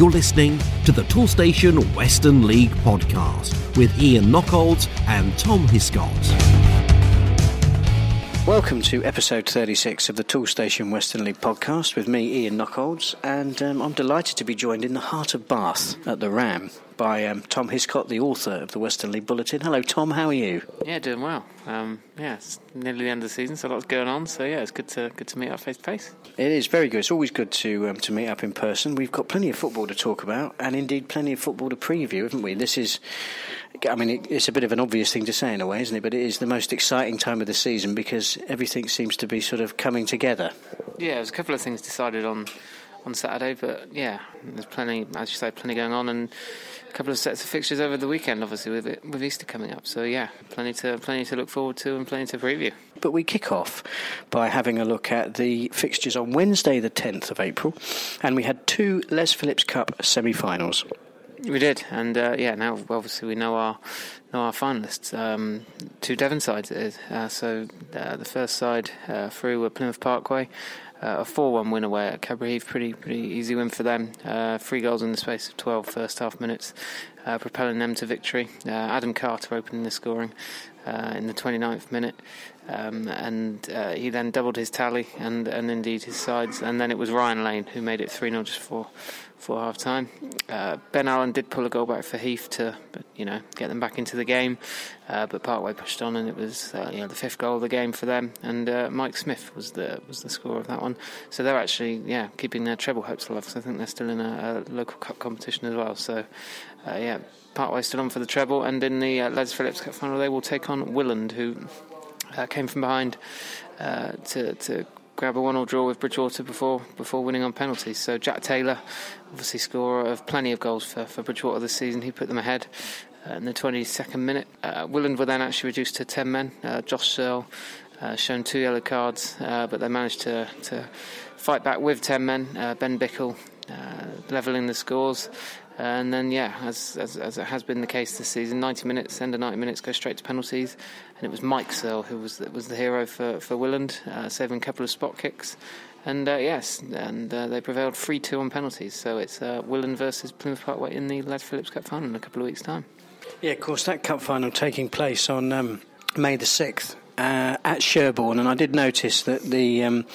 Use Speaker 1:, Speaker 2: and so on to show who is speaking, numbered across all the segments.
Speaker 1: You're listening to the Toolstation Western League podcast with Ian Knockolds and Tom Hiscott.
Speaker 2: Welcome to episode 36 of the Toolstation Western League podcast with me, Ian Knockolds, and um, I'm delighted to be joined in the heart of Bath at the Ram by um, Tom Hiscott, the author of the Western League Bulletin. Hello, Tom. How are you?
Speaker 3: Yeah, doing well. Um, yeah, it's nearly the end of the season, so lots going on. So yeah, it's good to good to meet up face to face.
Speaker 2: It is very good. It's always good to um, to meet up in person. We've got plenty of football to talk about, and indeed plenty of football to preview, haven't we? This is, I mean, it, it's a bit of an obvious thing to say in a way, isn't it? But it is the most exciting time of the season because everything seems to be sort of coming together.
Speaker 3: Yeah, there's a couple of things decided on on Saturday, but yeah, there's plenty, as you say, plenty going on, and couple of sets of fixtures over the weekend, obviously with it, with Easter coming up. So yeah, plenty to plenty to look forward to and plenty to preview.
Speaker 2: But we kick off by having a look at the fixtures on Wednesday, the 10th of April, and we had two Les Phillips Cup semi-finals.
Speaker 3: We did, and uh, yeah, now obviously we know our know our finalists. Um, two Devon sides it is. Uh, so uh, the first side uh, through were Plymouth Parkway, uh, a 4-1 win away at Cadbury Heath, pretty pretty easy win for them. Uh, three goals in the space of 12 first half minutes, uh, propelling them to victory. Uh, Adam Carter opening the scoring uh, in the 29th minute, um, and uh, he then doubled his tally and and indeed his sides. And then it was Ryan Lane who made it 3-0 just for for half time. Uh, ben Allen did pull a goal back for Heath to, you know, get them back into the game, uh, but Parkway pushed on, and it was you know the fifth goal of the game for them. And Mike Smith was the was the scorer of that one. So they're actually yeah keeping their treble hopes alive. So I think they're still in a, a local cup competition as well. So uh, yeah, Parkway still on for the treble, and in the uh, Les Phillips Cup final they will take on Willand, who came from behind to to grab a one-all draw with Bridgwater before before winning on penalties. So Jack Taylor, obviously scorer of plenty of goals for, for Bridgwater this season, he put them ahead uh, in the 22nd minute. Uh, Willand were then actually reduced to 10 men. Uh, Josh Searle uh, shown two yellow cards, uh, but they managed to, to fight back with 10 men. Uh, ben Bickle levelling the scores. And then, yeah, as, as, as it has been the case this season, 90 minutes, end of 90 minutes, go straight to penalties. And it was Mike Searle who was was the hero for, for Willand, uh, saving a couple of spot kicks. And uh, yes, and uh, they prevailed 3 2 on penalties. So it's uh, Willand versus Plymouth Parkway in the Les Phillips Cup final in a couple of weeks' time.
Speaker 2: Yeah, of course, that cup final taking place on um, May the 6th. Uh, at Sherborne, and I did notice that the um,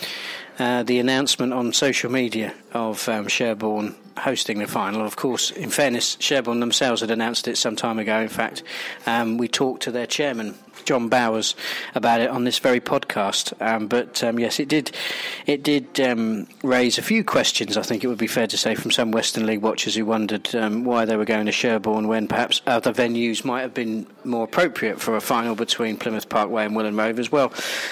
Speaker 2: uh, the announcement on social media of um, Sherborne hosting the final. Of course, in fairness, Sherborne themselves had announced it some time ago. In fact, um, we talked to their chairman, John Bowers, about it on this very podcast. Um, but um, yes, it did. It did um, raise a few questions. I think it would be fair to say from some Western League watchers who wondered um, why they were going to Sherborne when perhaps other venues might have been more appropriate for a final between Plymouth Parkway and Willand Rovers. Well,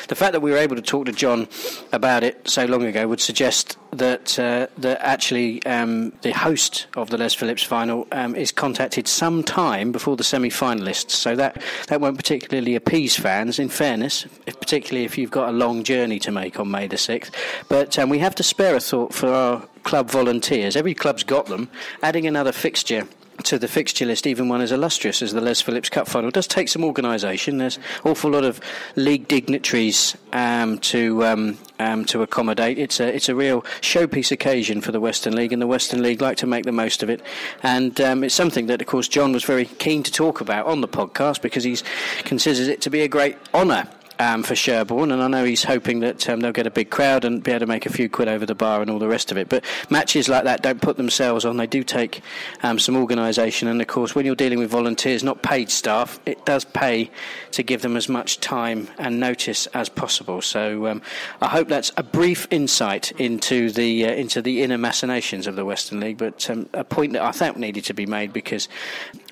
Speaker 2: the fact that we were able to talk to John about it so long ago would suggest that uh, that actually um, the host of the Les Phillips final um, is contacted some time before the semi-finalists, so that that won't particularly appease fans. In fairness, if, particularly if you've got a long journey to make on May the sixth, but um, we have to spare a thought for our club volunteers. Every club's got them. Adding another fixture to the fixture list, even one as illustrious as the Les Phillips Cup final, does take some organisation. There's an awful lot of league dignitaries um, to um, um, to accommodate. It's a it's a real showpiece occasion for the Western League, and the Western League like to make the most of it. And um, it's something that, of course, John was very keen to talk about on the podcast because he considers it to be a great honour um, for Sherborne, and I know he's hoping that um, they'll get a big crowd and be able to make a few quid over the bar and all the rest of it. But matches like that don't put themselves on; they do take um, some organisation, and of course, when you're dealing with volunteers, not paid staff, it does pay to give them as much time and notice as possible. So um, I hope that's a brief insight into the uh, into the inner machinations of the Western League, but um, a point that I think needed to be made because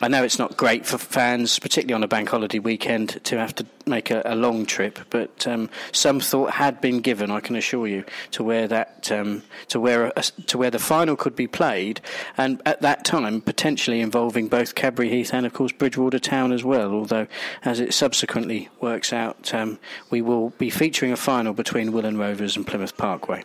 Speaker 2: I know it's not great for fans, particularly on a bank holiday weekend, to have to make a, a long trip, but um, some thought had been given, I can assure you, to where that um, to where a, to where the final could be played, and at that time potentially involving both Cadbury Heath and of course Bridgwater Town as well. Although, as it subsequently works out, um, we will be featuring a final between Willand Rovers and Plymouth Parkway.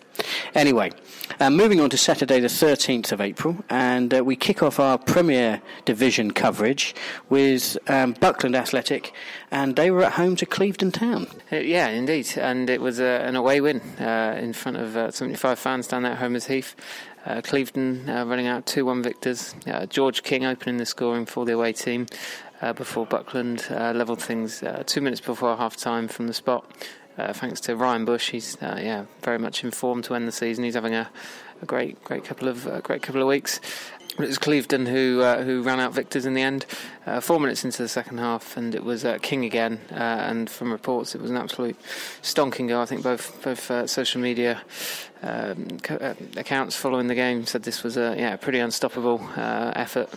Speaker 2: Anyway, um, moving on to Saturday the 13th of April, and uh, we kick off our Premier Division coverage with um, Buckland Athletic, and they were at home home to Clevedon Town.
Speaker 3: Uh, yeah, indeed, and it was uh, an away win uh, in front of uh, 75 fans down there at Homer's Heath. Uh, Clevedon uh, running out 2 1 victors. George King opening the scoring for the away team before Buckland levelled things two minutes before half time from the spot. thanks to Ryan Bush, he's yeah very much informed to end the season. He's having a, a great great couple of great couple of weeks. It was Clevedon who uh, who ran out victors in the end. Uh, four minutes into the second half, and it was uh, King again. Uh, and from reports, it was an absolute stonking goal. I think both both uh, social media um, uh, accounts following the game said this was a yeah pretty unstoppable effort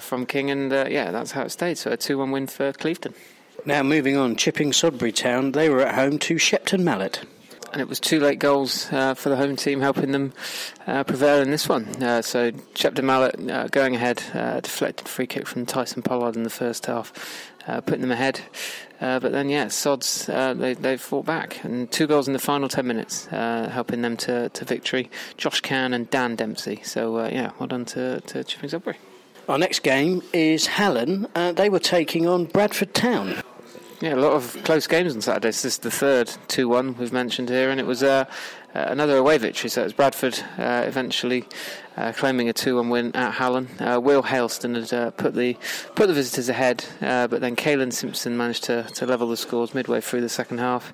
Speaker 3: from King, and yeah, that's how it stayed. So a two-one win for Clevedon.
Speaker 2: Now moving on, Chipping Sodbury Town. They were at home to Shepton Mallet
Speaker 3: and it was two late goals uh, for the home team, helping them uh, prevail in this one. Uh, so Shepton Mallet uh, going ahead, uh, deflected free kick from Tyson Pollard in the first half, uh, putting them ahead. but then, yeah, Sods they they fought back, and two goals in the final ten minutes, helping them to, to victory. Josh Can and Dan Dempsey. So yeah, well done to to Chipping Sodbury.
Speaker 2: Our next game is Hallen. they were taking on Bradford Town.
Speaker 3: Yeah, a lot of close games on Saturday. This is the third 2 1 we've mentioned here, and it was uh, uh, another away victory. So it was Bradford uh, eventually uh, claiming a 2 1 win at Hallen. Uh, Will Haleston had uh, put the put the visitors ahead, but then Kalen Simpson managed to, to level the scores midway through the second half,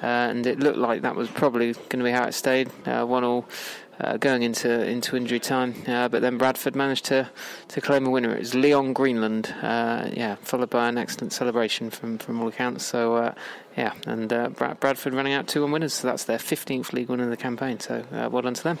Speaker 3: and it looked like that was probably going to be how it stayed. 1 all uh, going into into injury time. Uh, but then Bradford managed to, to claim a winner. It was Leon Greenland, uh, yeah, followed by an excellent celebration from, from all accounts. So uh, yeah, and uh, Bradford running out two one winners. So that's their 15th league win of the campaign. So uh, well done to them.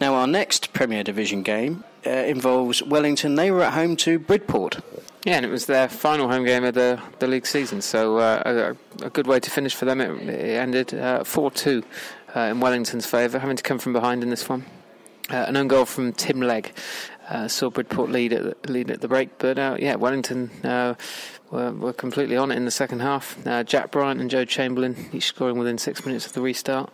Speaker 2: Now our next Premier Division game involves Wellington. They were at home to Bridport.
Speaker 3: Yeah, and it was their final home game of the, the league season, so uh, a, a, good way to finish for them. It, it ended 4 uh, 2 uh, in Wellington's favour, having to come from behind in this one. Uh, an own goal from Tim Legg uh, saw Bridport lead at the, lead at the break, but uh, yeah, Wellington uh, were, were completely on it in the second half. Uh, Jack Bryant and Joe Chamberlain each scoring within six minutes of the restart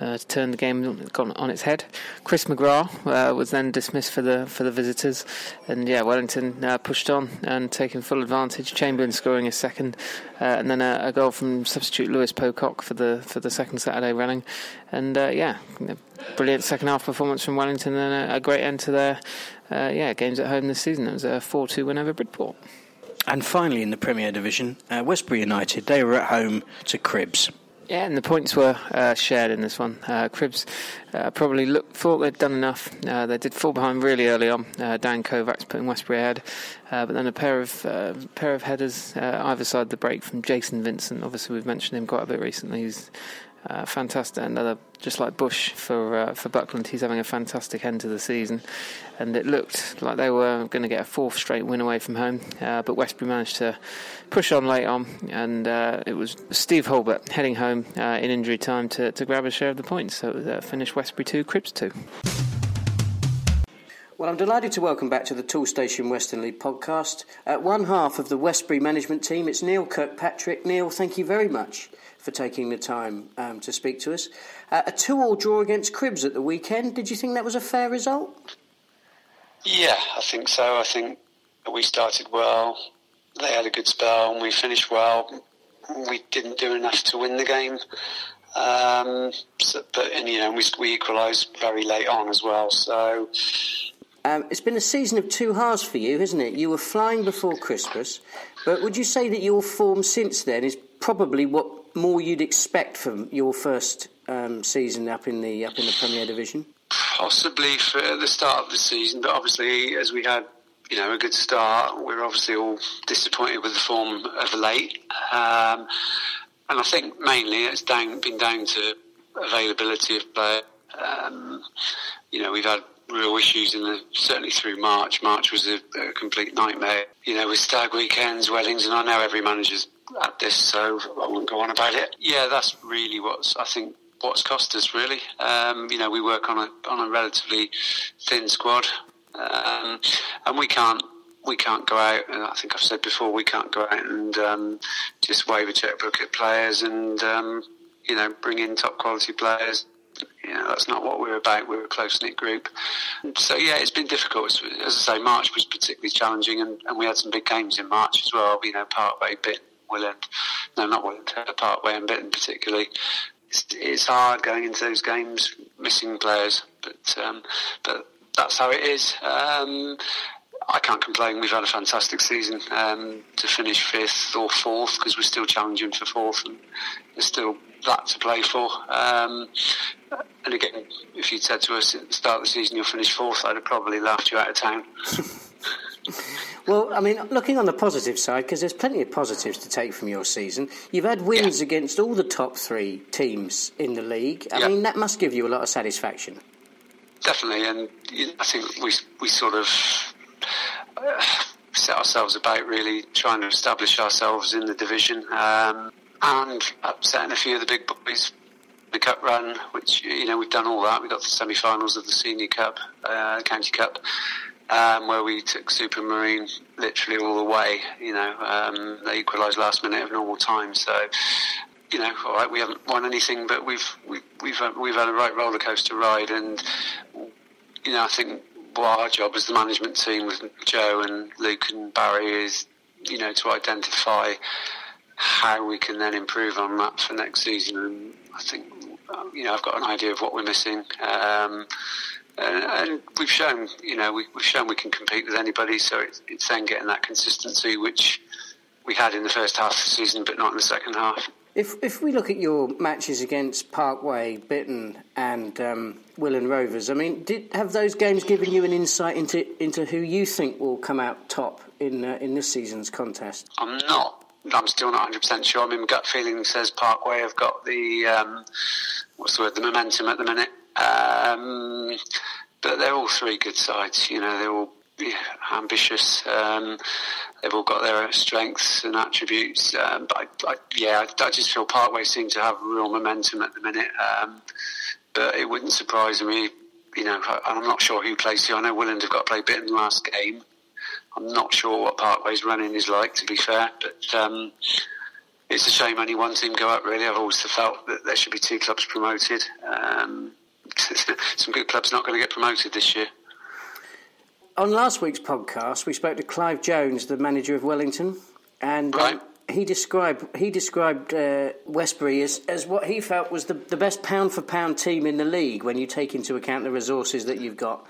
Speaker 3: uh, to turn the game on its head. Chris McGrath uh, was then dismissed for the for the visitors, and yeah, Wellington uh, pushed on and taking full advantage. Chamberlain scoring a second, uh, and then a, a, goal from substitute Lewis Pocock for the for the second Saturday running, and uh, yeah, brilliant second half performance from Wellington and a, a great end to their uh, yeah games at home this season. It was a four two win over Bridport.
Speaker 2: And finally, in the Premier Division, Westbury United they were at home to Cribbs.
Speaker 3: Yeah, and the points were uh, shared in this one. Uh, Cribbs uh, probably thought they'd done enough. Uh, they did fall behind really early on. Uh, Dan Kovacs putting Westbury ahead, uh, but then a pair of pair of headers either side the break from Jason Vincent. Obviously, we've mentioned him quite a bit recently. He's uh, fantastic. Another just like Bush for uh, for Buckland, he's having a fantastic end to the season, and it looked like they were going to get a fourth straight win away from home. Uh, but Westbury managed to push on late on, and uh, it was Steve Holbert heading home uh, in injury time to, to grab a share of the points. So it uh, finished Westbury two, Cribbs two.
Speaker 2: Well, I'm delighted to welcome back to the Toolstation Western League podcast. At one half of the Westbury management team, it's Neil Kirkpatrick. Neil, thank you very much for taking the time um, to speak to us. Uh, a two-all draw against Cribbs at the weekend. Did you think that was a fair result?
Speaker 4: Yeah, I think so. I think we started well. They had a good spell, and we finished well. We didn't do enough to win the game. Um, so, but and, you know we, we equalised very late on as well. So
Speaker 2: um, it's been a season of two halves for you, hasn't it? You were flying before Christmas, but would you say that your form since then is probably what more you'd expect from your first um, season up in the up in the Premier Division?
Speaker 4: Possibly for the start of the season, but obviously as we had you know a good start, we're obviously all disappointed with the form of late, um, and I think mainly it's down been down to availability of players. Um, you know, we've had real issues in the certainly through March. March was a, a, complete nightmare. You know, with stag weekends, weddings, and I know every manager's at this, so I won't go on about it. Yeah, that's really what's I think what's cost us really. Um, you know, we work on a on a relatively thin squad, um, and we can't we can't go out. And I think I've said before, we can't go out and um, just wave a checkbook at players and um, you know bring in top quality players. You know, that's not what we're about. We're a close knit group. So yeah, it's been difficult. As I say, March was particularly challenging, and, and we had some big games in March as well. You know, Parkway bit Willand. No, not Willand, uh, Parkway and Bitton particularly. It's, it's, hard going into those games, missing players, but um, but that's how it is. Um, I can't complain. We've had a fantastic season um, to finish fifth or fourth because we're still challenging for fourth, and there's still that to play for. Um, and again, if you'd said to us at the start of the season you'll finish fourth, I'd have probably laughed you out of town.
Speaker 2: well, I mean, looking on the positive side, because there's plenty of positives to take from your season. You've had wins yeah. against all the top three teams in the league. I yeah. mean, that must give you a lot of satisfaction.
Speaker 4: Definitely, and I think we we sort of uh, set ourselves about really trying to establish ourselves in the division. Um, and upsetting a few of the big boys. The cup run, which you know we've done all that. We got the semi-finals of the senior cup, uh, county cup, um, where we took Supermarine literally all the way. You know, um, they equalised last minute of normal time. So, you know, all right, we haven't won anything, but we've we've we've, we've had a right roller coaster ride, and you know, I think what our job as the management team with Joe and Luke and Barry is, you know, to identify how we can then improve on that for next season. And I think, you know, I've got an idea of what we're missing. Um, and, and, we've shown, you know, we, have shown we can compete with anybody. So it's, it's, then getting that consistency, which we had in the first half of the season, but not in the second half.
Speaker 2: If if we look at your matches against Parkway, Bitton, and um, Willand Rovers, I mean, did have those games given you an insight into into who you think will come out top in uh, in this season's contest?
Speaker 4: I'm not I'm still not 100% sure. I mean, my gut feeling says Parkway have got the, um, what's the word, the momentum at the minute. Um, but they're all three good sides. You know, they're all ambitious. Um, they've all got their strengths and attributes. Um, but I, I, yeah, I, I, just feel Parkway seem to have real momentum at the minute. Um, but it wouldn't surprise me. You know, I'm not sure who plays here. I know Willand have got to play Bitton last game. I'm not sure what Parkway's running is like, to be fair, but um, it's a shame only one team go up. Really, I've always felt that there should be two clubs promoted. Um, some good clubs not going to get promoted this year.
Speaker 2: On last week's podcast, we spoke to Clive Jones, the manager of Wellington, and um, he described he described uh, Westbury as, as what he felt was the, the best pound for pound team in the league when you take into account the resources that you've got.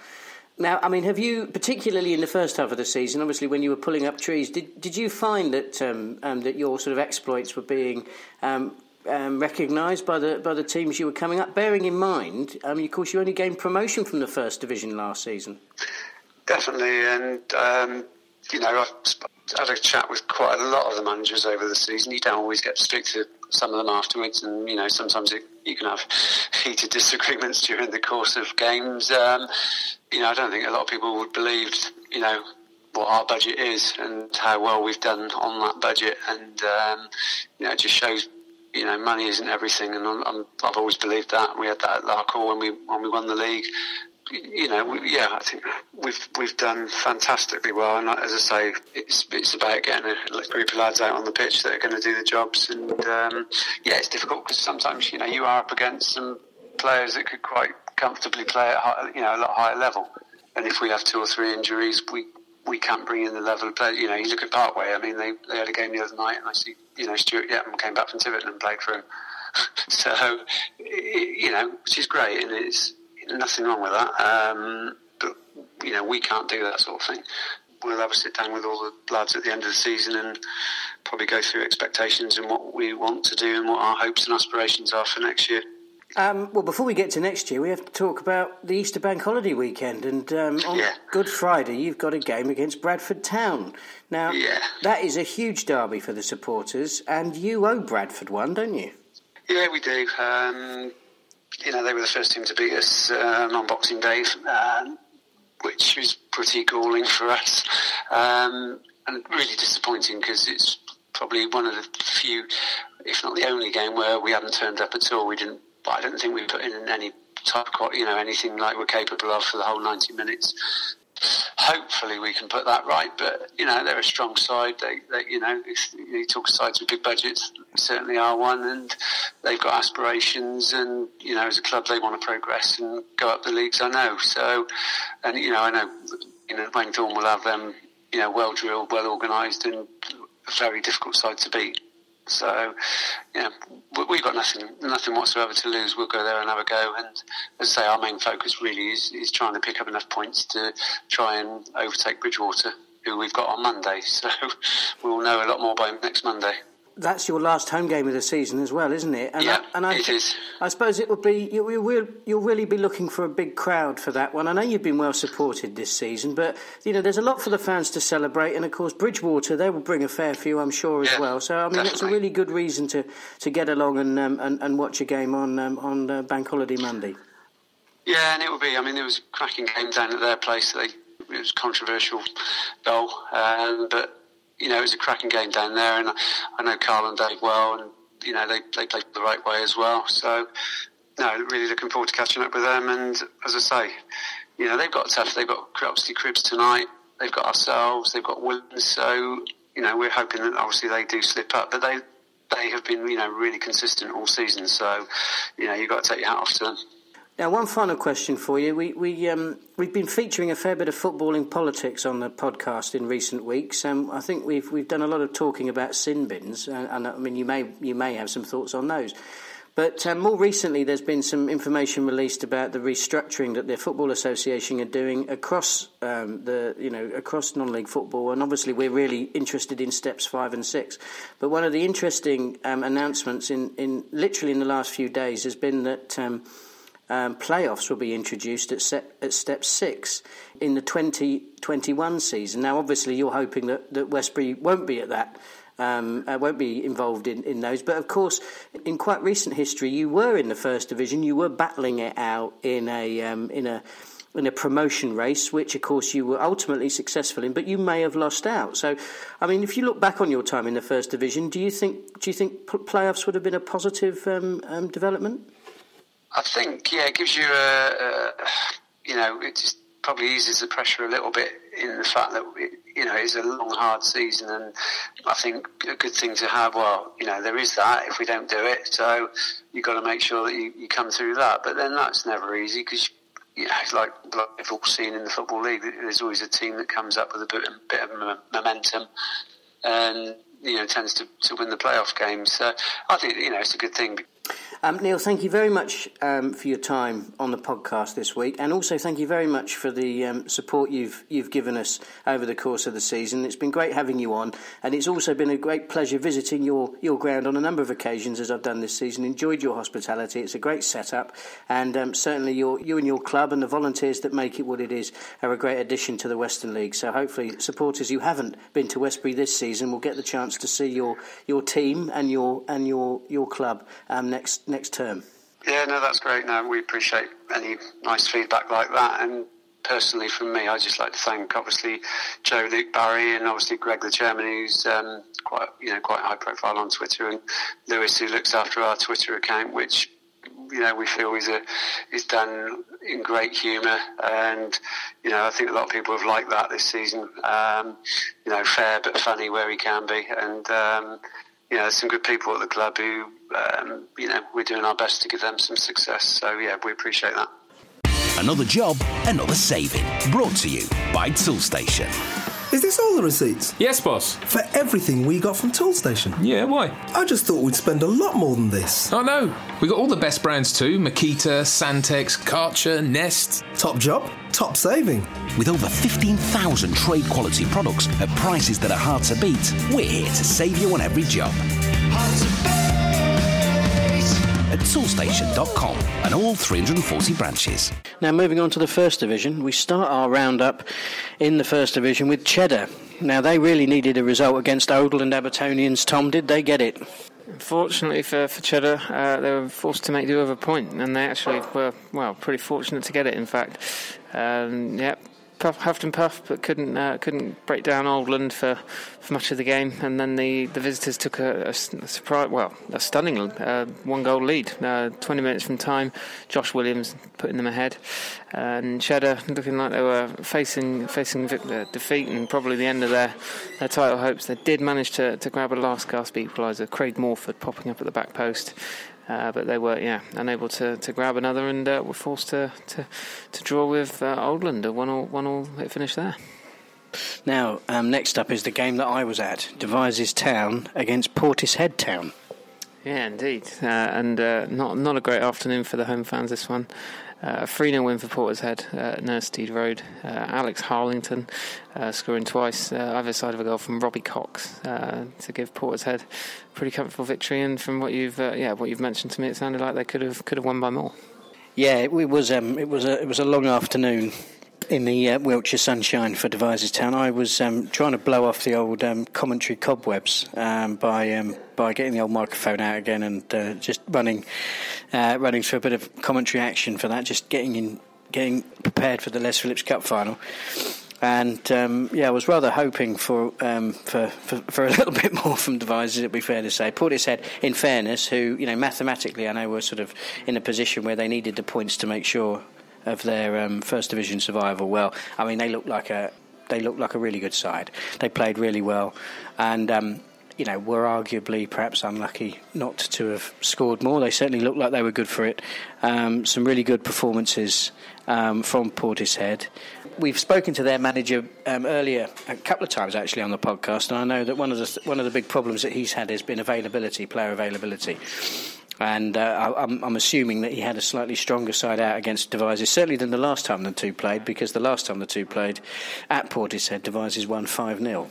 Speaker 2: Now, I mean, have you, particularly in the first half of the season, obviously when you were pulling up trees, did, did you find that um, um, that your sort of exploits were being um, um recognised by the by the teams you were coming up? Bearing in mind, I mean, of course, you only gained promotion from the first division last season.
Speaker 4: Definitely, and um, you know, I've had a chat with quite a lot of the managers over the season. You don't always get to speak to some of them afterwards, and you know, sometimes it, you can have heated disagreements during the course of games. Um, you know, I don't think a lot of people would believe, you know, what our budget is and how well we've done on that budget. And, um, you know, it just shows, you know, money isn't everything. And i have always believed that. We had that at Larkhall when we, when we won the league. You know, we, yeah, I think we've we've done fantastically well, and as I say, it's it's about getting a group of lads out on the pitch that are going to do the jobs. And um, yeah, it's difficult because sometimes you know you are up against some players that could quite comfortably play at high, you know a lot higher level. And if we have two or three injuries, we we can't bring in the level of play. You know, you look at Parkway. I mean, they they had a game the other night, and I see you know Stuart Yetman came back from Tiverton and played for him. so you know, which is great, and it's nothing wrong with that. Um, but you know, we can't do that sort of thing. We'll have a sit down with all the lads at the end of the season and probably go through expectations and what we want to do and what our hopes and aspirations are for next year.
Speaker 2: Um, well, before we get to next year, we have to talk about the Easter Bank holiday weekend. And um, on yeah. Good Friday, you've got a game against Bradford Town. Now, yeah. that is a huge derby for the supporters, and you owe Bradford one, don't you?
Speaker 4: Yeah, we do. Um, you know, they were the first team to beat us uh, on Boxing Day, um, which was pretty galling for us, um, and really disappointing because it's probably one of the few, if not the only game where we haven't turned up at all. We didn't but I don't think we put in any type of, you know, anything like we're capable of for the whole 90 minutes. Hopefully we can put that right, but you know they're a strong side. They, they you know, you talk sides with big budgets, certainly are one, and they've got aspirations, and you know, as a club they want to progress and go up the leagues. I know, so, and you know, I know, you know, Wayne Thorn will have them, you know, well drilled, well organised, and a very difficult side to beat. So, yeah, we've got nothing nothing whatsoever to lose. We'll go there and have a go. And as I say, our main focus really is, is trying to pick up enough points to try and overtake Bridgwater, who we've got on Monday. So we'll know a lot more by next Monday
Speaker 2: that's your last home game of the season as well, isn't it?
Speaker 4: And yeah, I, and I, it is.
Speaker 2: I suppose it would be you, will you'll really be looking for a big crowd for that one. I know you've been well supported this season, but you know there's a lot for the fans to celebrate, and of course Bridgwater they will bring a fair few, I'm sure as
Speaker 4: yeah,
Speaker 2: well. So I mean
Speaker 4: definitely.
Speaker 2: it's a really good reason to, to get along and, um, and and watch a game on um, on uh, Bank Holiday Monday.
Speaker 4: Yeah, and it will be. I mean, there was cracking game down at their place. They it was controversial goal, um, but you know, it was a cracking game down there, and I know Carl and Dave well, and you know they they played the right way as well. So, no, really looking forward to catching up with them. And as I say, you know they've got tough. They've got obviously Cribbs tonight. They've got ourselves. They've got Williams. So you know we're hoping that obviously they do slip up, but they they have been you know really consistent all season. So you know you've got to take your hat off to them.
Speaker 2: Now, one final question for you. We, we, um, we've been featuring a fair bit of footballing politics on the podcast in recent weeks. Um, I think we've, we've done a lot of talking about sin bins, and, and I mean, you may, you may have some thoughts on those. But um, more recently, there's been some information released about the restructuring that the Football Association are doing across um, the, you know, across non-league football, and obviously we're really interested in steps five and six. But one of the interesting um, announcements in, in literally in the last few days has been that um, playoffs will be introduced at, set, at step six in the 2021 season. Now, obviously, you're hoping that, that Westbury won't be at that. Um, uh, won't be involved in, in those. But of course, in quite recent history, you were in the first division. You were battling it out in a um, in a in a promotion race, which of course you were ultimately successful in, but you may have lost out. So, I mean, if you look back on your time in the first division, do you think do you think playoffs would have been a positive um, um development?
Speaker 4: I think, yeah, it gives you a, a, you know, it just probably eases the pressure a little bit in the fact that, it, you know, it's a long, hard season. And I think a good thing to have, well, you know, there is that if we don't do it. So you've got to make sure that you, you come through that. But then that's never easy because, you know, like, like we've all seen in the Football League, there's always a team that comes up with a bit, a bit of momentum. And, you know, tends to, to win the playoff games. So I think, you know, it's a good thing
Speaker 2: um, Neil, thank you very much um, for your time on the podcast this week, and also thank you very much for the um, support you've you've given us over the course of the season. It's been great having you on, and it's also been a great pleasure visiting your, your ground on a number of occasions as I've done this season. Enjoyed your hospitality; it's a great setup, and um, certainly your, you and your club and the volunteers that make it what it is are a great addition to the Western League. So hopefully, supporters who haven't been to Westbury this season will get the chance to see your your team and your and your your club um, next next term.
Speaker 4: Yeah, no, that's great. No, we appreciate any nice feedback like that. And personally, from me, I just like to thank obviously Joe, Luke, Barry, and obviously Greg, the chairman, who's um, quite you know quite high profile on Twitter, and Lewis, who looks after our Twitter account, which you know we feel is a is done in great humour, and you know I think a lot of people have liked that this season. Um, you know, fair but funny where he can be, and um, you know, some good people at the club who, um, you know, we're doing our best to give them some success. So, yeah, we appreciate that.
Speaker 1: Another job, another saving. Brought to you by Toolstation.
Speaker 5: Is this all the receipts?
Speaker 6: Yes, boss.
Speaker 5: For everything we got from Toolstation?
Speaker 6: Yeah, why?
Speaker 5: I just thought we'd spend a lot more than this.
Speaker 6: Oh, no. We got all the best brands too Makita, Santex, Karcher, Nest.
Speaker 5: Top job, top saving.
Speaker 1: With over 15,000 trade quality products at prices that are hard to beat, we're here to save you on every job. At and all 340 branches.
Speaker 2: Now, moving on to the First Division, we start our roundup in the First Division with Cheddar. Now, they really needed a result against Oldland Abertonians. Tom, did they get it?
Speaker 3: Fortunately for, for Cheddar, uh, they were forced to make do with a point, and they actually were, well, pretty fortunate to get it, in fact. Um, yep, puff, huffed and puffed, but couldn't uh, couldn't break down Oldland for, for much of the game. And then the, the visitors took a, a, surprise, well, a stunning uh, one goal lead. Uh, 20 minutes from time, Josh Williams putting them ahead, and Cheddar looking like they were facing facing defeat and probably the end of their their title hopes. They did manage to, to grab a last gasp equaliser. Craig Morford popping up at the back post. Uh, but they were yeah unable to, to grab another and uh, were forced to, to, to draw with uh, Oldland. A one all one all it finished there.
Speaker 2: Now, um, next up is the game that I was at, Devizes Town against Portishead Town.
Speaker 3: Yeah, indeed, uh, and uh, not not a great afternoon for the home fans. This one, uh, 3 0 win for Portishead uh, at Nursteed Road. Uh, Alex Harlington uh, scoring twice, uh, either side of a goal from Robbie Cox uh, to give Portishead a pretty comfortable victory. And from what you've yeah what you've mentioned to me, it sounded like they could have could have won by more.
Speaker 2: Yeah, it, was um, it was a it was a long afternoon in the uh, Wiltshire sunshine for Devizes Town. I was um, trying to blow off the old um, commentary cobwebs um, by um, by getting the old microphone out again and uh, just running uh, running through a bit of commentary action for that. Just getting in, getting prepared for the Les Phillips Cup final. And um, yeah, I was rather hoping for, um, for, for, for a little bit more from Devizes. It'd be fair to say. Portishead, in fairness, who you know mathematically, I know were sort of in a position where they needed the points to make sure of their um, first division survival. Well, I mean, they looked like a they look like a really good side. They played really well, and um, you know were arguably perhaps unlucky not to have scored more. They certainly looked like they were good for it. Um, some really good performances um, from Portishead. We've spoken to their manager um, earlier a couple of times actually on the podcast, and I know that one of the one of the big problems that he's had has been availability, player availability and uh, I'm, I'm, assuming that he had a slightly stronger side out against Devizes, certainly than the last time the two played, because the last time the two played at Portishead, Devizes won 5 0.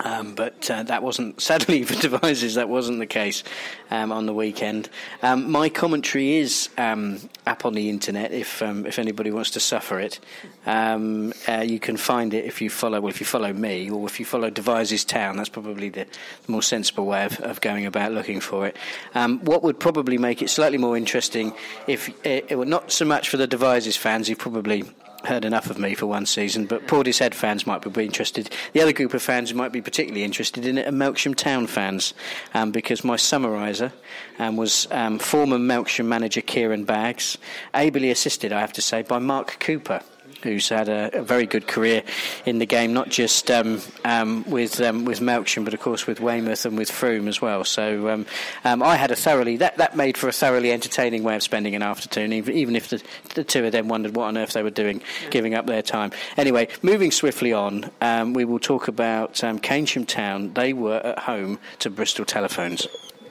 Speaker 2: Um, but uh, that wasn't, sadly for Devizes, that wasn't the case um, on the weekend. Um, my commentary is um, up on the internet if um, if anybody wants to suffer it. Um, uh, you can find it if you follow, well, if you follow me or if you follow Devizes Town. That's probably the, the more sensible way of, of, going about looking for it. what would probably make it slightly more interesting if it, it were not so much for the Devizes fans who probably heard enough of me for one season, but Portishead fans might be interested. The other group of fans who might be particularly interested in it are Melksham Town fans, um, because my summariser um, was um, former Melksham manager Kieran Baggs, ably assisted, I have to say, by Mark Cooper who's had a, a, very good career in the game, not just um, um, with um, with Melksham, but of course with Weymouth and with Frome as well. So um, um, I had a thoroughly that, that made for a thoroughly entertaining way of spending an afternoon, even if the, the two of them wondered what on earth they were doing, giving up their time. Anyway, moving swiftly on, um, we will talk about um, Keynsham Town. They were at home to Bristol Telephones.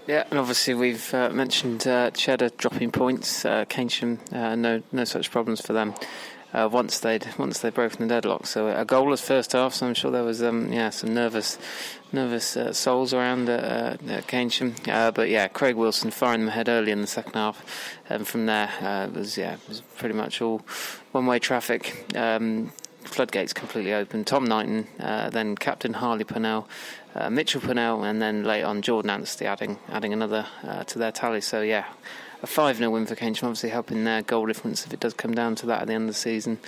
Speaker 3: Yeah, and obviously we've uh, mentioned uh, Cheddar dropping points. Uh, Keynsham, uh, no no such problems for them uh, once they'd once they'd broken the deadlock. So a goalless first half. So I'm sure there was um, yeah some nervous nervous uh, souls around at, uh, at. Uh, but yeah, Craig Wilson firing them ahead early in the second half, and from there uh, was yeah it was pretty much all one way traffic. Um, floodgates completely open. Tom Knighton, uh, then Captain Harley Purnell, uh, Mitchell Purnell, and then late on Jordan Anstey adding adding another uh, to their tally. So yeah, a 5 0 win for Keynsham, obviously helping their goal difference if it does come down to that at the end of the season.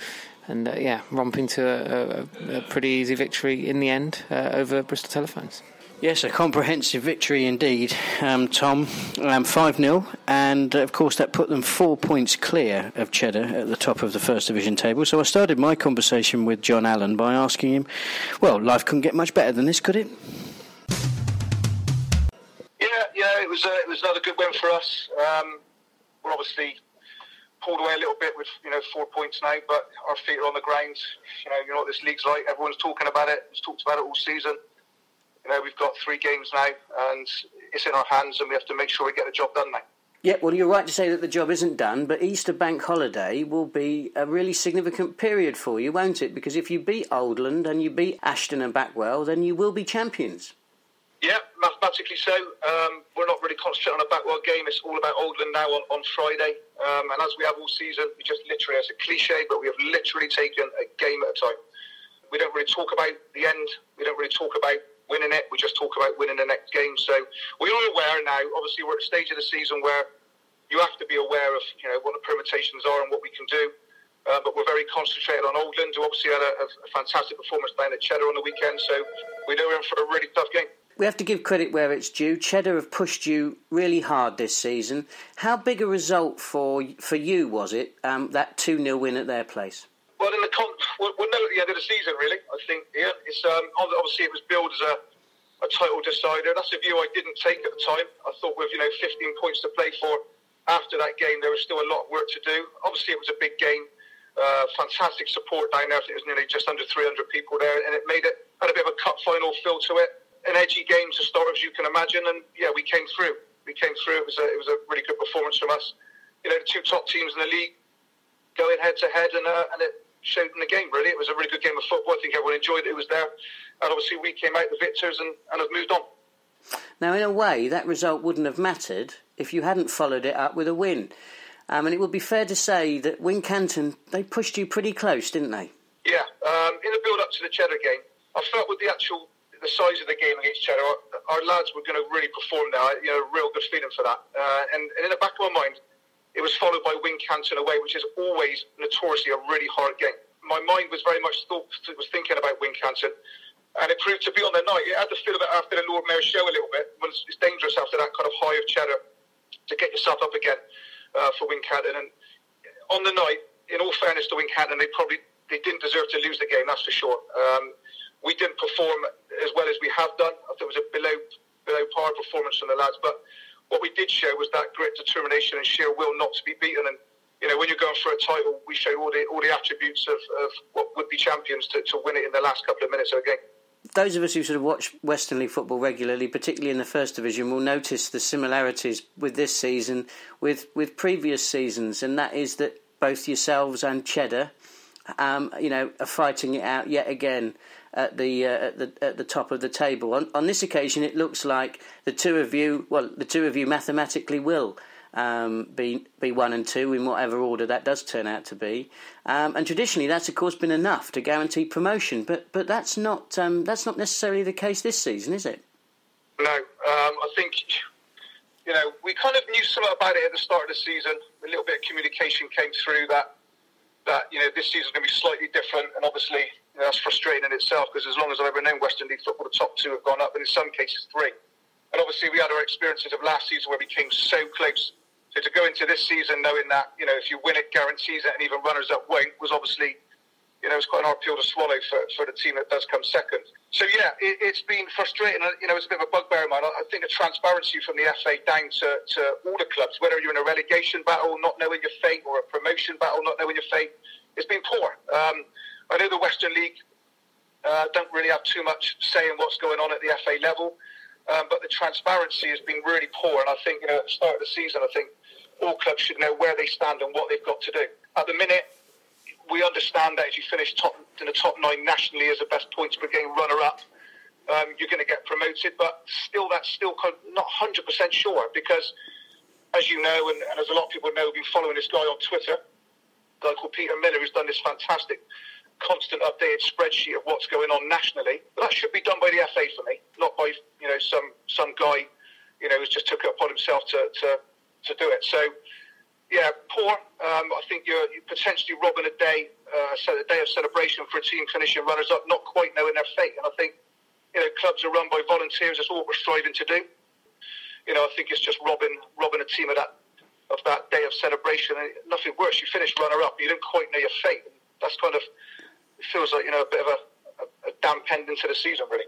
Speaker 3: And uh, yeah, romping to a, a, a, pretty easy victory in the end uh, over Bristol Telephones.
Speaker 2: Yes, a comprehensive victory indeed, um, Tom. Um, 5 um, 0, and of course that put them four points clear of Cheddar at the top of the First Division table. So I started my conversation with John Allen by asking him, well, life couldn't get much better than this, could it?
Speaker 7: Yeah, it was uh, it was another good win for us. Um, we're obviously pulled away a little bit with you know four points now, but our feet are on the ground. You know, you know what this league's like. Everyone's talking about it. It's talked about it all season. You know, we've got three games now, and it's in our hands, and we have to make sure we get the job done now.
Speaker 2: Yeah, well, you're right to say that the job isn't done, but Easter bank holiday will be a really significant period for you, won't it? Because if you beat Oldland and you beat Ashton and Backwell, then you will be champions.
Speaker 7: Yeah, mathematically so. Um, we're not really concentrating on a Backwell game. It's all about Oldland now on, on Friday. Um, and as we have all season, we just literally, as a cliche, but we have literally taken a game at a time. We don't really talk about the end. We don't really talk about winning it. We just talk about winning the next game. So we are aware now. Obviously, we're at a stage of the season where you have to be aware of you know what the permutations are and what we can do. Uh, but we're very concentrated on Oldland, who obviously had a, a fantastic performance down at Cheddar on the weekend. So we know we're in for a really tough game
Speaker 2: we have to give credit where it's due. Cheddar have pushed you really hard this season. How big a result for for you was it um, that two 0 win at their place?
Speaker 7: Well, in the con- we'll, we'll, know at the end of the season, really. I think yeah, it's um, obviously it was billed as a, a title decider. That's a view I didn't take at the time. I thought with you know 15 points to play for after that game, there was still a lot of work to do. Obviously, it was a big game. Uh, fantastic support down there. I think it was nearly just under 300 people there, and it made it had a bit of a cup final feel to it. An edgy game to start, as you can imagine, and yeah, we came through. We came through. It was a, it was a really good performance from us. You know, the two top teams in the league going head to head, and uh, and it showed in the game. Really, it was a really good game of football. I think everyone enjoyed it. It was there, and obviously we came out the victors and, and have moved on.
Speaker 2: Now, in a way, that result wouldn't have mattered if you hadn't followed it up with a win. Um, and it would be fair to say that Wincanton, they pushed you pretty close, didn't they?
Speaker 7: Yeah. Um, in the build up to the Cheddar game, I felt with the actual the size of the game against Cheddar, our, lads were going to really perform there. You know, real good feeling for that. Uh, and, and, in the back of my mind, it was followed by Wincanton away, which is always notoriously a really hard game. My mind was very much thought, was thinking about Wincanton and it proved to be on the night. It had the feel of it after the Lord Mayor's show a little bit. It's dangerous after that kind of high of cheddar to get yourself up again uh, for Wincanton. And on the night, in all fairness to Wincanton, they probably they didn't deserve to lose the game. That's for sure. Um, we didn't perform as well as we have done. I thought it was a below below par performance from the lads, but what we did show was that grit, determination, and sheer will not to be beaten. And you know, when you're going for a title, we showed all the all the attributes of, of what would be champions to, to win it in the last couple of minutes of a game
Speaker 2: those of us who sort of watch Western League football regularly, particularly in the First Division, will notice the similarities with this season with with previous seasons, and that is that both yourselves and Cheddar, um, you know, are fighting it out yet again at the uh, at the at the top of the table. On, on this occasion, it looks like the two of you, well, the two of you mathematically will um, be be one and two in whatever order that does turn out to be. Um, and traditionally, that's of course been enough to guarantee promotion. But but that's not um, that's not necessarily the case this season, is it?
Speaker 7: No, um, I think you know we kind of knew something about it at the start of the season. A little bit of communication came through that that you know this season's going to be slightly different, and obviously know, that's frustrating in itself because as long as I've ever known Western League football, the top two have gone up, and in some cases three. And obviously, we had our experiences of last season where we came so close so to go into this season knowing that you know if you win it guarantees it, and even runners up won't was obviously you know it's quite an hard pill to swallow for, for the team that does come second. So yeah, it, has been frustrating. You know, it's a bit of a bugbear of mine. I think the transparency from the FA down to, to all the clubs, whether you're in a relegation battle, not knowing your fate, or a promotion battle, not knowing your fate, it's been poor. Um, I know the Western League uh, don't really have too much say in what's going on at the FA level. Um, but the transparency has been really poor, and I think you know at the start of the season, I think all clubs should know where they stand and what they've got to do. At the minute, we understand that if you finish top in the top nine nationally as a best points per game runner-up, um, you're going to get promoted. But still, that's still not 100% sure because, as you know, and, and, as a lot of people know, we've been following this guy on Twitter, guy called Peter Miller, who's done this fantastic, constant updated spreadsheet of what's going on nationally. But that should be done by the FA for me, not by you know some some guy, you know, who's just took it upon himself to, to to do it. So, yeah, poor. Um, I think you're, you're, potentially robbing a day, uh, so a day of celebration for a team finishing runners up, not quite knowing their fate. And I think you know clubs are run by volunteers. That's all we're striving to do. You know, I think it's just robbing robbing a team of that of that day of celebration. And nothing worse. You finish runner up, you don't quite know your fate. That's kind of feels like you know a bit of a, a, damp ending to the season, really.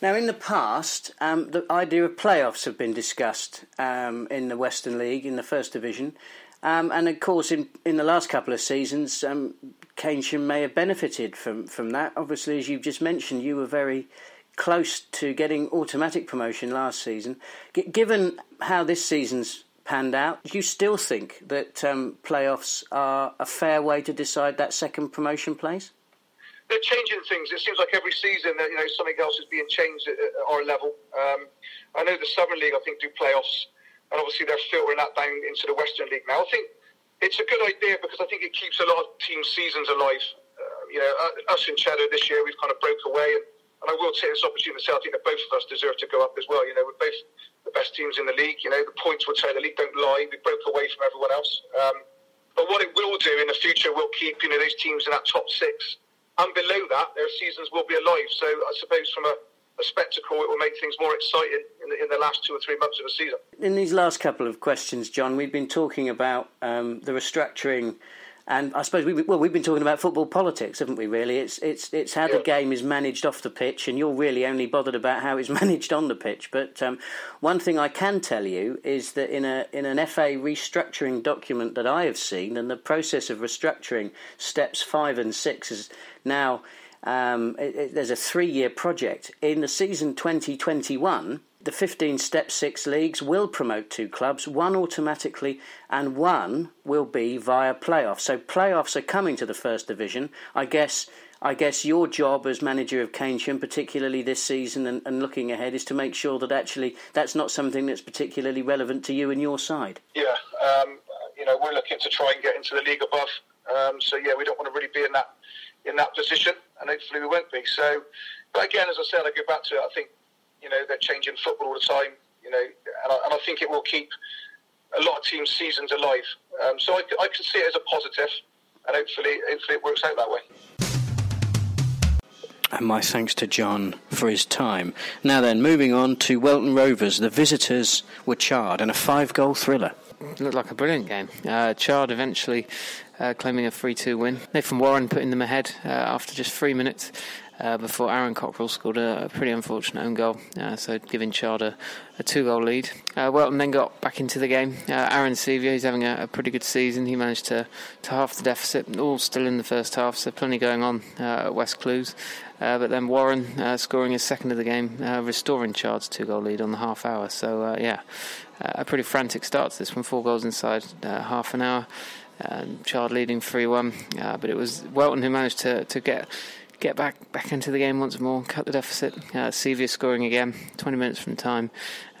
Speaker 2: Now, in the past, um, the idea of playoffs have been discussed um, in the Western League, in the First Division. Um, and of course, in, in the last couple of seasons, um, Keynsham may have benefited from, from that. Obviously, as you've just mentioned, you were very close to getting automatic promotion last season. G- given how this season's panned out, do you still think that um, playoffs are a fair way to decide that second promotion place?
Speaker 7: they're changing things. It seems like every season that you know something else is being changed at, our level. Um, I know the Southern League, I think, do playoffs, and obviously they're filtering that down into the Western League now. I think it's a good idea because I think it keeps a lot of team seasons alive. Uh, you know, us in Cheddar this year, we've kind of broke away, and, and I will take this opportunity to say I think that both of us deserve to go up as well. You know, we're both the best teams in the league. You know, the points would say the league don't lie. We broke away from everyone else. Um, but what it will do in the future will keep you know those teams in that top six and below that, their seasons will be alive. So I suppose from a, a spectacle, it will make things more exciting in the, in the, last two or three months of the season.
Speaker 2: In these last couple of questions, John, we've been talking about um, the restructuring and I suppose we well we've been talking about football politics, haven't we? Really, it's it's it's how the game is managed off the pitch, and you're really only bothered about how it's managed on the pitch. But um, one thing I can tell you is that in a in an FA restructuring document that I have seen, and the process of restructuring steps five and six is now. Um, it, it, there's a three-year project in the season 2021 the 15 Step 6 leagues will promote two clubs, one automatically and one will be via playoffs. So playoffs are coming to the First Division. I guess I guess your job as manager of Keynsham, particularly this season and, and, looking ahead, is to make sure that actually that's not something that's particularly relevant to you and your side.
Speaker 7: Yeah, um, you know, we're looking to try and get into the league above. Um, so yeah, we don't want to really be in that in that position, and hopefully we won't be. So, but again, as I said, I go back to it. I think you know, they're changing football all the time. You know, and I, and I think it will keep a lot of teams' seasons alive. Um, so I, I can see it as a positive, and hopefully, hopefully it works out that way.
Speaker 2: And my thanks to John for his time. Now then, moving on to Welton Rovers. The visitors were Chard in a five-goal thriller.
Speaker 3: It Looked like a brilliant game. Uh, Chard eventually uh, claiming a 3-2 win. Nathan Warren putting them ahead uh, after just three minutes uh, before Aaron Cockrell scored a, a, pretty unfortunate own goal, uh, so giving Chard a, a two goal lead. Uh, Welton then got back into the game. Uh, Aaron Sevier, he's having a, a, pretty good season. He managed to, to half the deficit, all still in the first half, so plenty going on uh, at West Clewes. Uh, but then Warren scoring his second of the game, restoring Chard's two goal lead on the half hour. So, yeah, a pretty frantic start to this one. Four goals inside half an hour. Chard leading 3 1. but it was Welton who managed to, to get get back back into the game once more, cut the deficit. Uh, Sevier scoring again, 20 minutes from time,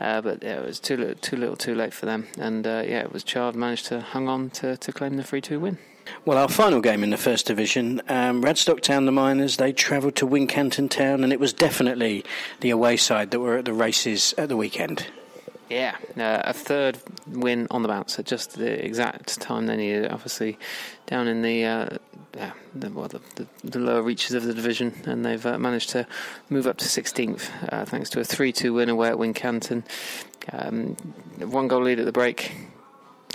Speaker 3: uh, but yeah, it was too little, too little, too late for them. And uh, yeah, it was Chard managed to hang on to, to claim the 3-2 win.
Speaker 2: Well, our final game in the First Division, um, Radstock Town, the Miners, they travelled to Wincanton Town, and it was definitely the away side that were at the races at the weekend.
Speaker 3: Yeah, uh, a third win on the bounce at just the exact time they needed. Obviously, down in the uh, yeah, the, well, the, the, the, lower reaches of the division, and they've uh, managed to move up to 16th uh, thanks to a 3-2 win away at Wincanton. Um, one goal lead at the break.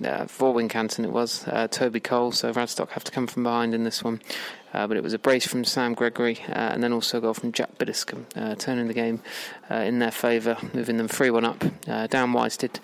Speaker 3: Uh, for Wincanton, it was uh, Toby Cole, so Radstock have to come from behind in this one. Uh, but it was a brace from Sam Gregory uh, and then also a goal from Jack Biddiscombe, uh, turning the game uh, in their favour, moving them 3 1 up. Uh, Dan Wise did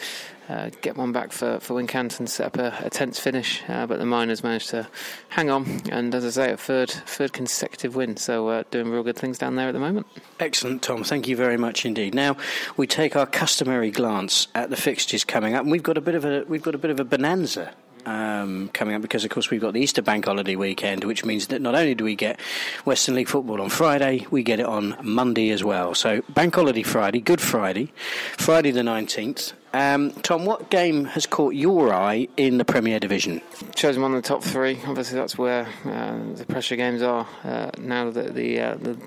Speaker 3: uh, get one back for, for Wincanton, set up a, a tense finish, but the Miners managed to hang on and, as I say, a third, third consecutive win. So doing real good things down there at the moment.
Speaker 2: Excellent, Tom. Thank you very much indeed. Now we take our customary glance at the fixtures coming up, and we've got a bit of a we've got a bit of a bonanza um, coming up because, of course, we've got the Easter Bank holiday weekend, which means that not only do we get Western League football on Friday, we get it on Monday as well. So, Bank Holiday Friday, Good Friday, Friday the 19th. Um, Tom, what game has caught your eye in the Premier Division?
Speaker 3: Chosen one of the top three. Obviously, that's where uh, the pressure games are uh, now that the, uh, the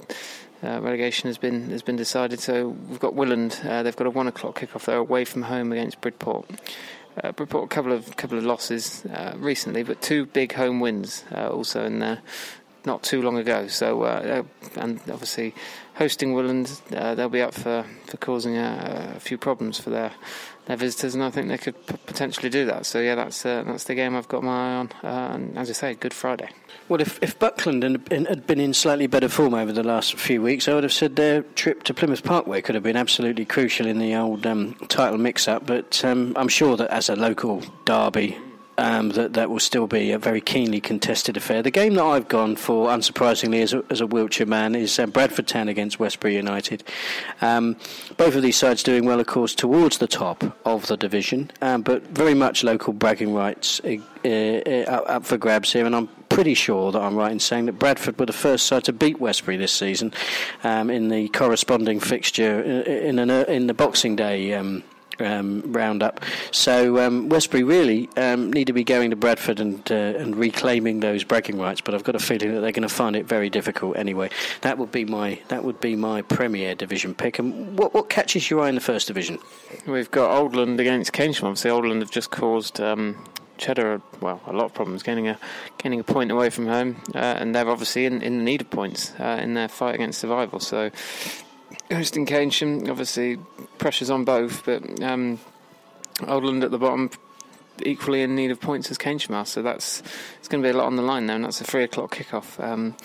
Speaker 3: uh, relegation has been has been decided. So we've got Willand. Uh, they've got a one o'clock kickoff. They're away from home against Bridport. Uh, a couple of couple of losses uh, recently, but two big home wins uh, also in there not too long ago. So uh, and obviously hosting Willand, uh, they'll be up for, for causing a, a, few problems for their their visitors, and I think they could p- potentially do that. So yeah, that's uh, that's the game I've got my eye on. and as I say, Good Friday.
Speaker 2: Well, if, if Buckland had been in slightly better form over the last few weeks, I would have said their trip to Plymouth Parkway could have been absolutely crucial in the old um, title mix-up. But um, I'm sure that as a local derby, um, that that will still be a very keenly contested affair. The game that I've gone for, unsurprisingly, as a, as a Wiltshire man, is uh, Bradford Town against Westbury United. Um, both of these sides doing well, of course, towards the top of the division, um, but very much local bragging rights uh, uh, up for grabs here. And I'm pretty sure that I'm right in saying that Bradford were the first side to beat Westbury this season um, in the corresponding fixture uh, in, in, an, in the Boxing Day um, um, roundup. So um, Westbury really um, need to be going to Bradford and uh, and reclaiming those bragging rights. But I've got a feeling that they're going to find it very difficult anyway. That would be my that would be my Premier Division pick. And what what catches your eye in the First Division?
Speaker 3: We've got Oldland against Keynsham. Obviously, Oldland have just caused. Um, Cheddar, well, a lot of problems getting a getting a point away from home, uh, and they're obviously in, in need of points uh, in their fight against survival. So hosting Keynsham, obviously pressures on both, but um, Oldland at the bottom equally in need of points as Keynsham So that's it's going to be a lot on the line now, and that's a three o'clock kickoff. Um,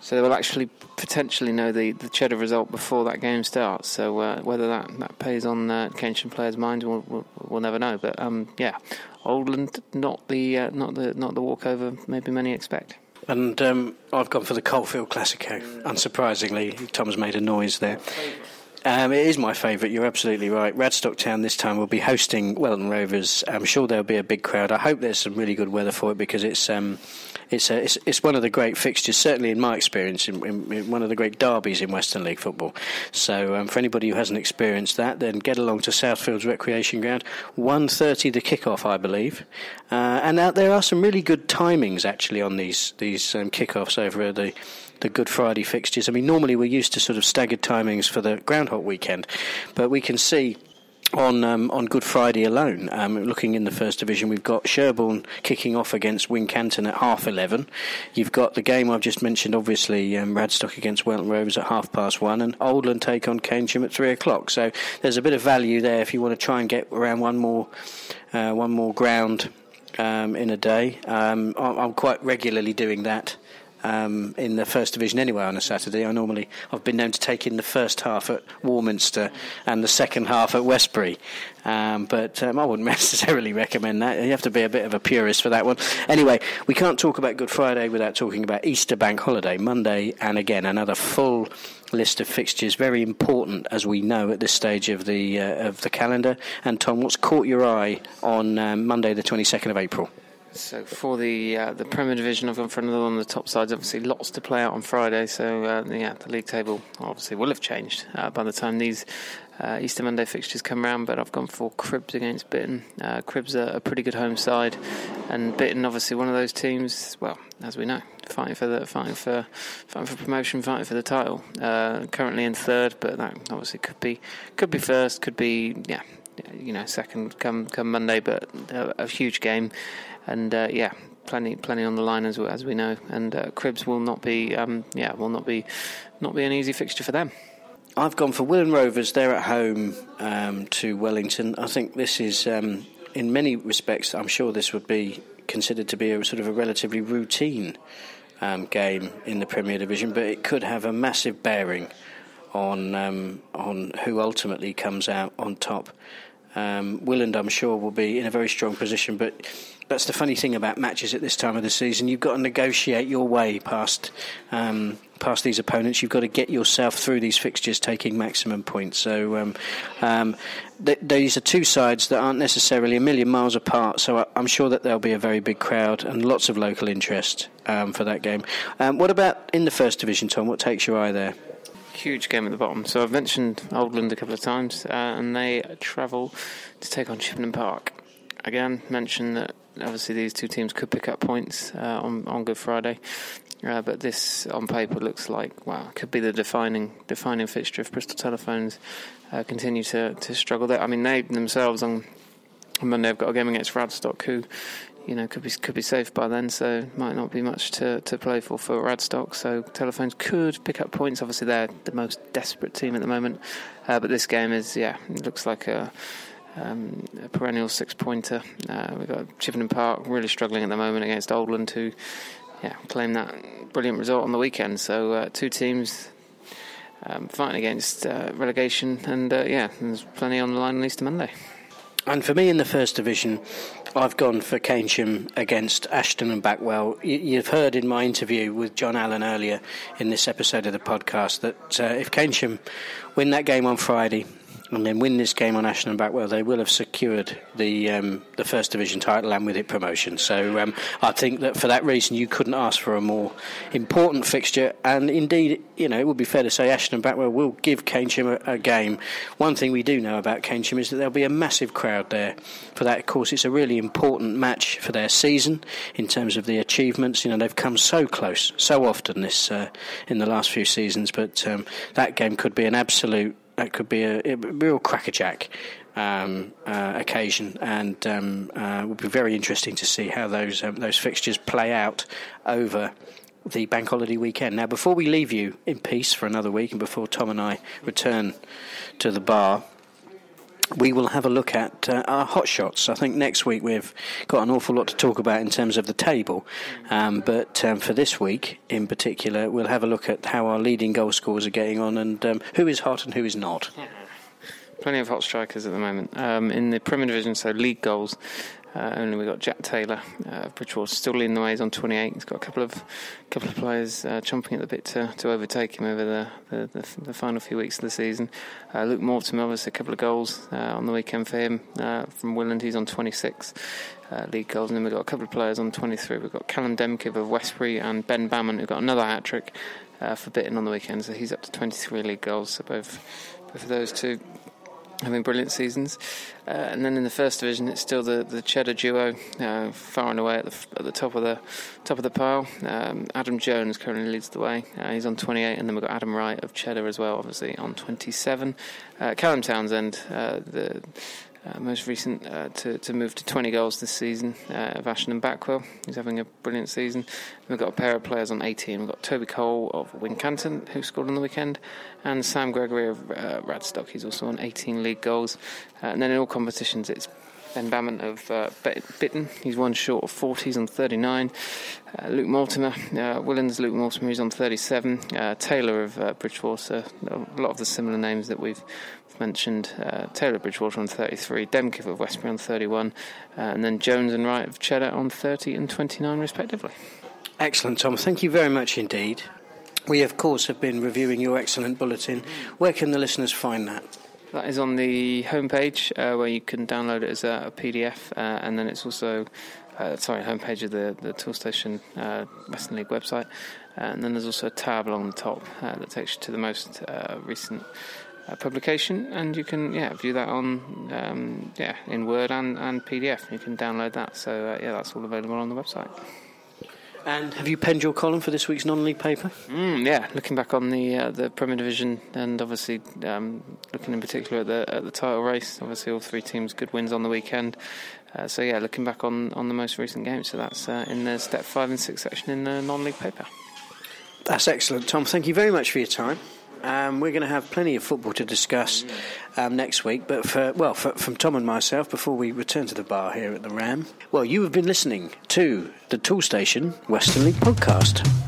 Speaker 3: so they will actually potentially know the, the Cheddar result before that game starts. So uh, whether that, that pays on uh, Keynsham players' minds, we'll, we'll, we'll, never know. But um, yeah, Oldland not the uh, not the not the walkover maybe many expect.
Speaker 2: And um, I've gone for the Coalfield Classico. Unsurprisingly, Tom's made a noise there. Um, it is my favourite. You're absolutely right. Radstock Town this time will be hosting Welton Rovers. I'm sure there'll be a big crowd. I hope there's some really good weather for it because it's um, it's, a, it's, it's one of the great fixtures, certainly in my experience, in, in, in one of the great derbies in Western League football. So um, for anybody who hasn't experienced that, then get along to Southfields Recreation Ground. 1.30 the kick-off, I believe. Uh, and there are some really good timings actually on these these um, kick-offs over the the Good Friday fixtures. I mean, normally we're used to sort of staggered timings for the groundhop weekend, but we can see on um, on Good Friday alone. Um, looking in the first division, we've got Sherborne kicking off against Wincanton at half eleven. You've got the game I've just mentioned, obviously um, Radstock against Welton Rovers at half past one, and Oldland take on Keynsham at three o'clock. So there's a bit of value there if you want to try and get around one more uh, one more ground um, in a day. Um, I'm quite regularly doing that um, in the first division anyway on a Saturday. I normally I've been known to take in the first half at Warminster and the second half at Westbury, um, but um, I wouldn't necessarily recommend that. You have to be a bit of a purist for that one. Anyway, we can't talk about Good Friday without talking about Easter Bank Holiday Monday, and again another full list of fixtures, very important as we know at this stage of the uh, of the calendar. And Tom, what's caught your eye on um, Monday, the twenty second of April?
Speaker 3: So for the uh, the Premier Division, I've gone for another one on the top sides. Obviously, lots to play out on Friday. So uh, yeah, the league table obviously will have changed uh, by the time these uh, Easter Monday fixtures come around. But I've gone for Cribbs against Bitton. Uh, Cribbs are a pretty good home side, and Bitton obviously one of those teams. Well, as we know, fighting for the fighting for fighting for promotion, fighting for the title. Uh, currently in third, but that obviously could be could be first, could be yeah you know second come come Monday, but a, a huge game and uh, yeah, plenty plenty on the line as as we know. And uh, Cribbs will not be um, yeah will not be not be an easy fixture for them.
Speaker 2: I've gone for Willand Rovers. They're at home um, to Wellington. I think this is, um, in many respects, I'm sure this would be considered to be a sort of a relatively routine um, game in the Premier Division, but it could have a massive bearing on um, on who ultimately comes out on top. Um, Willand, I'm sure, will be in a very strong position, but that's the funny thing about matches at this time of the season. You've got to negotiate your way past um, past these opponents. You've got to get yourself through these fixtures, taking maximum points. So um, um, th- these are two sides that aren't necessarily a million miles apart. So I- am sure that there'll be a very big crowd and lots of local interest um, for that game. Um, what about in the first division, Tom? What takes your eye there?
Speaker 3: Huge game at the bottom. So I've mentioned Oldland a couple of times, uh, and they travel to take on Chippenham Park. Again, mention that obviously these two teams could pick up points uh, on on Good Friday. Uh, but this, on paper, looks like wow, could be the defining defining fixture if Bristol Telephones uh, continue to, to struggle there. I mean, they themselves on Monday have got a game against Radstock, who you know could be could be safe by then, so might not be much to, to play for for Radstock. So Telephones could pick up points. Obviously, they're the most desperate team at the moment, uh, but this game is yeah, it looks like a um, a perennial six pointer. Uh, we've got Chippenham Park really struggling at the moment against Oldland, who yeah, claimed that brilliant result on the weekend. So uh, two teams um, fighting against uh, relegation, and uh, yeah, there's plenty on the line on Easter Monday.
Speaker 2: And for me in the first division, I've gone for Keynsham against Ashton and Backwell. You've heard in my interview with John Allen earlier in this episode of the podcast that uh, if Keynsham win that game on Friday, and then win this game on Ashton and Backwell, they will have secured the um, the first division title and with it promotion. So um, I think that for that reason, you couldn't ask for a more important fixture. And indeed, you know, it would be fair to say Ashton and Backwell will give Keynsham a, a game. One thing we do know about Keynsham is that there'll be a massive crowd there for that. Of course, it's a really important match for their season in terms of the achievements. You know, they've come so close so often this uh, in the last few seasons, but um, that game could be an absolute that could be a, a real crackerjack um, uh, occasion, and um, uh, would be very interesting to see how those um, those fixtures play out over the bank holiday weekend. Now, before we leave you in peace for another week, and before Tom and I return to the bar. We will have a look at uh, our hot shots. I think next week we've got an awful lot to talk about in terms of the table, um, but um, for this week in particular, we'll have a look at how our leading goal scorers are getting on and um, who is hot and who is not.
Speaker 3: Plenty of hot strikers at the moment. Um, in the Premier Division, so league goals, uh, only we've got Jack Taylor uh, Bridgwater still leading the ways on 28. He's got a couple of couple of players uh, chomping at the bit to, to overtake him over the, the, the, the final few weeks of the season. Uh, Luke Mortimer, obviously, a couple of goals uh, on the weekend for him uh, from Willand. He's on 26 league goals, and then we've got a couple of players on 23. We've got Callum Demkiv of Westbury and Ben Bammon, who got another hat trick for Bitton on the weekend. So he's up to 23 league goals. So both both of those two having brilliant seasons. Uh, and then in the first division, it's still the, the Cheddar duo, uh, far and away at the at the top of the top of the pile. Um, Adam Jones currently leads the way. Uh, he's on 28, and then we've got Adam Wright of Cheddar as well, obviously on 27. Uh, Callum Townsend, uh, the uh, most recent uh, to, to move to 20 goals this season uh, of Ashton and Backwell. He's having a brilliant season. We've got a pair of players on 18. We've got Toby Cole of Wincanton, who scored on the weekend, and Sam Gregory of uh, Radstock. He's also on 18 league goals. Uh, and then in all competitions, it's Ben Bammon of uh, Bitton, he's one short of 40s on 39. Uh, Luke Mortimer, uh, Willand's Luke Mortimer, he's on 37. Uh, Taylor of uh, Bridgwater, a lot of the similar names that we've mentioned. Uh, Taylor Bridgwater on 33, Demkiv of Westbury on 31, uh, and then Jones and Wright of Cheddar on 30 and 29 respectively.
Speaker 2: Excellent, Tom. Thank you very much indeed. We, of course, have been reviewing your excellent bulletin. Where can the listeners find that?
Speaker 3: That is on the homepage uh, where you can download it as a, a PDF, uh, and then it's also uh, sorry homepage of the the Toolstation uh, Western League website, uh, and then there's also a tab along the top uh, that takes you to the most recent publication, and you can yeah view that on um, yeah in Word and, and PDF. You can download that, so yeah that's all available on the website.
Speaker 2: And have you penned your column for this week's non-league paper?
Speaker 3: Mm, yeah, looking back on the uh, the Premier Division and obviously um, looking in particular at the at the title race. Obviously, all three teams good wins on the weekend. Uh, so yeah, looking back on, on the most recent games. So that's uh, in the step five and six section in the non-league paper.
Speaker 2: That's excellent, Tom. Thank you very much for your time. Um, we're going to have plenty of football to discuss um, next week. But for well, for, from Tom and myself, before we return to the bar here at the Ram, well, you have been listening to the Toolstation Western League podcast.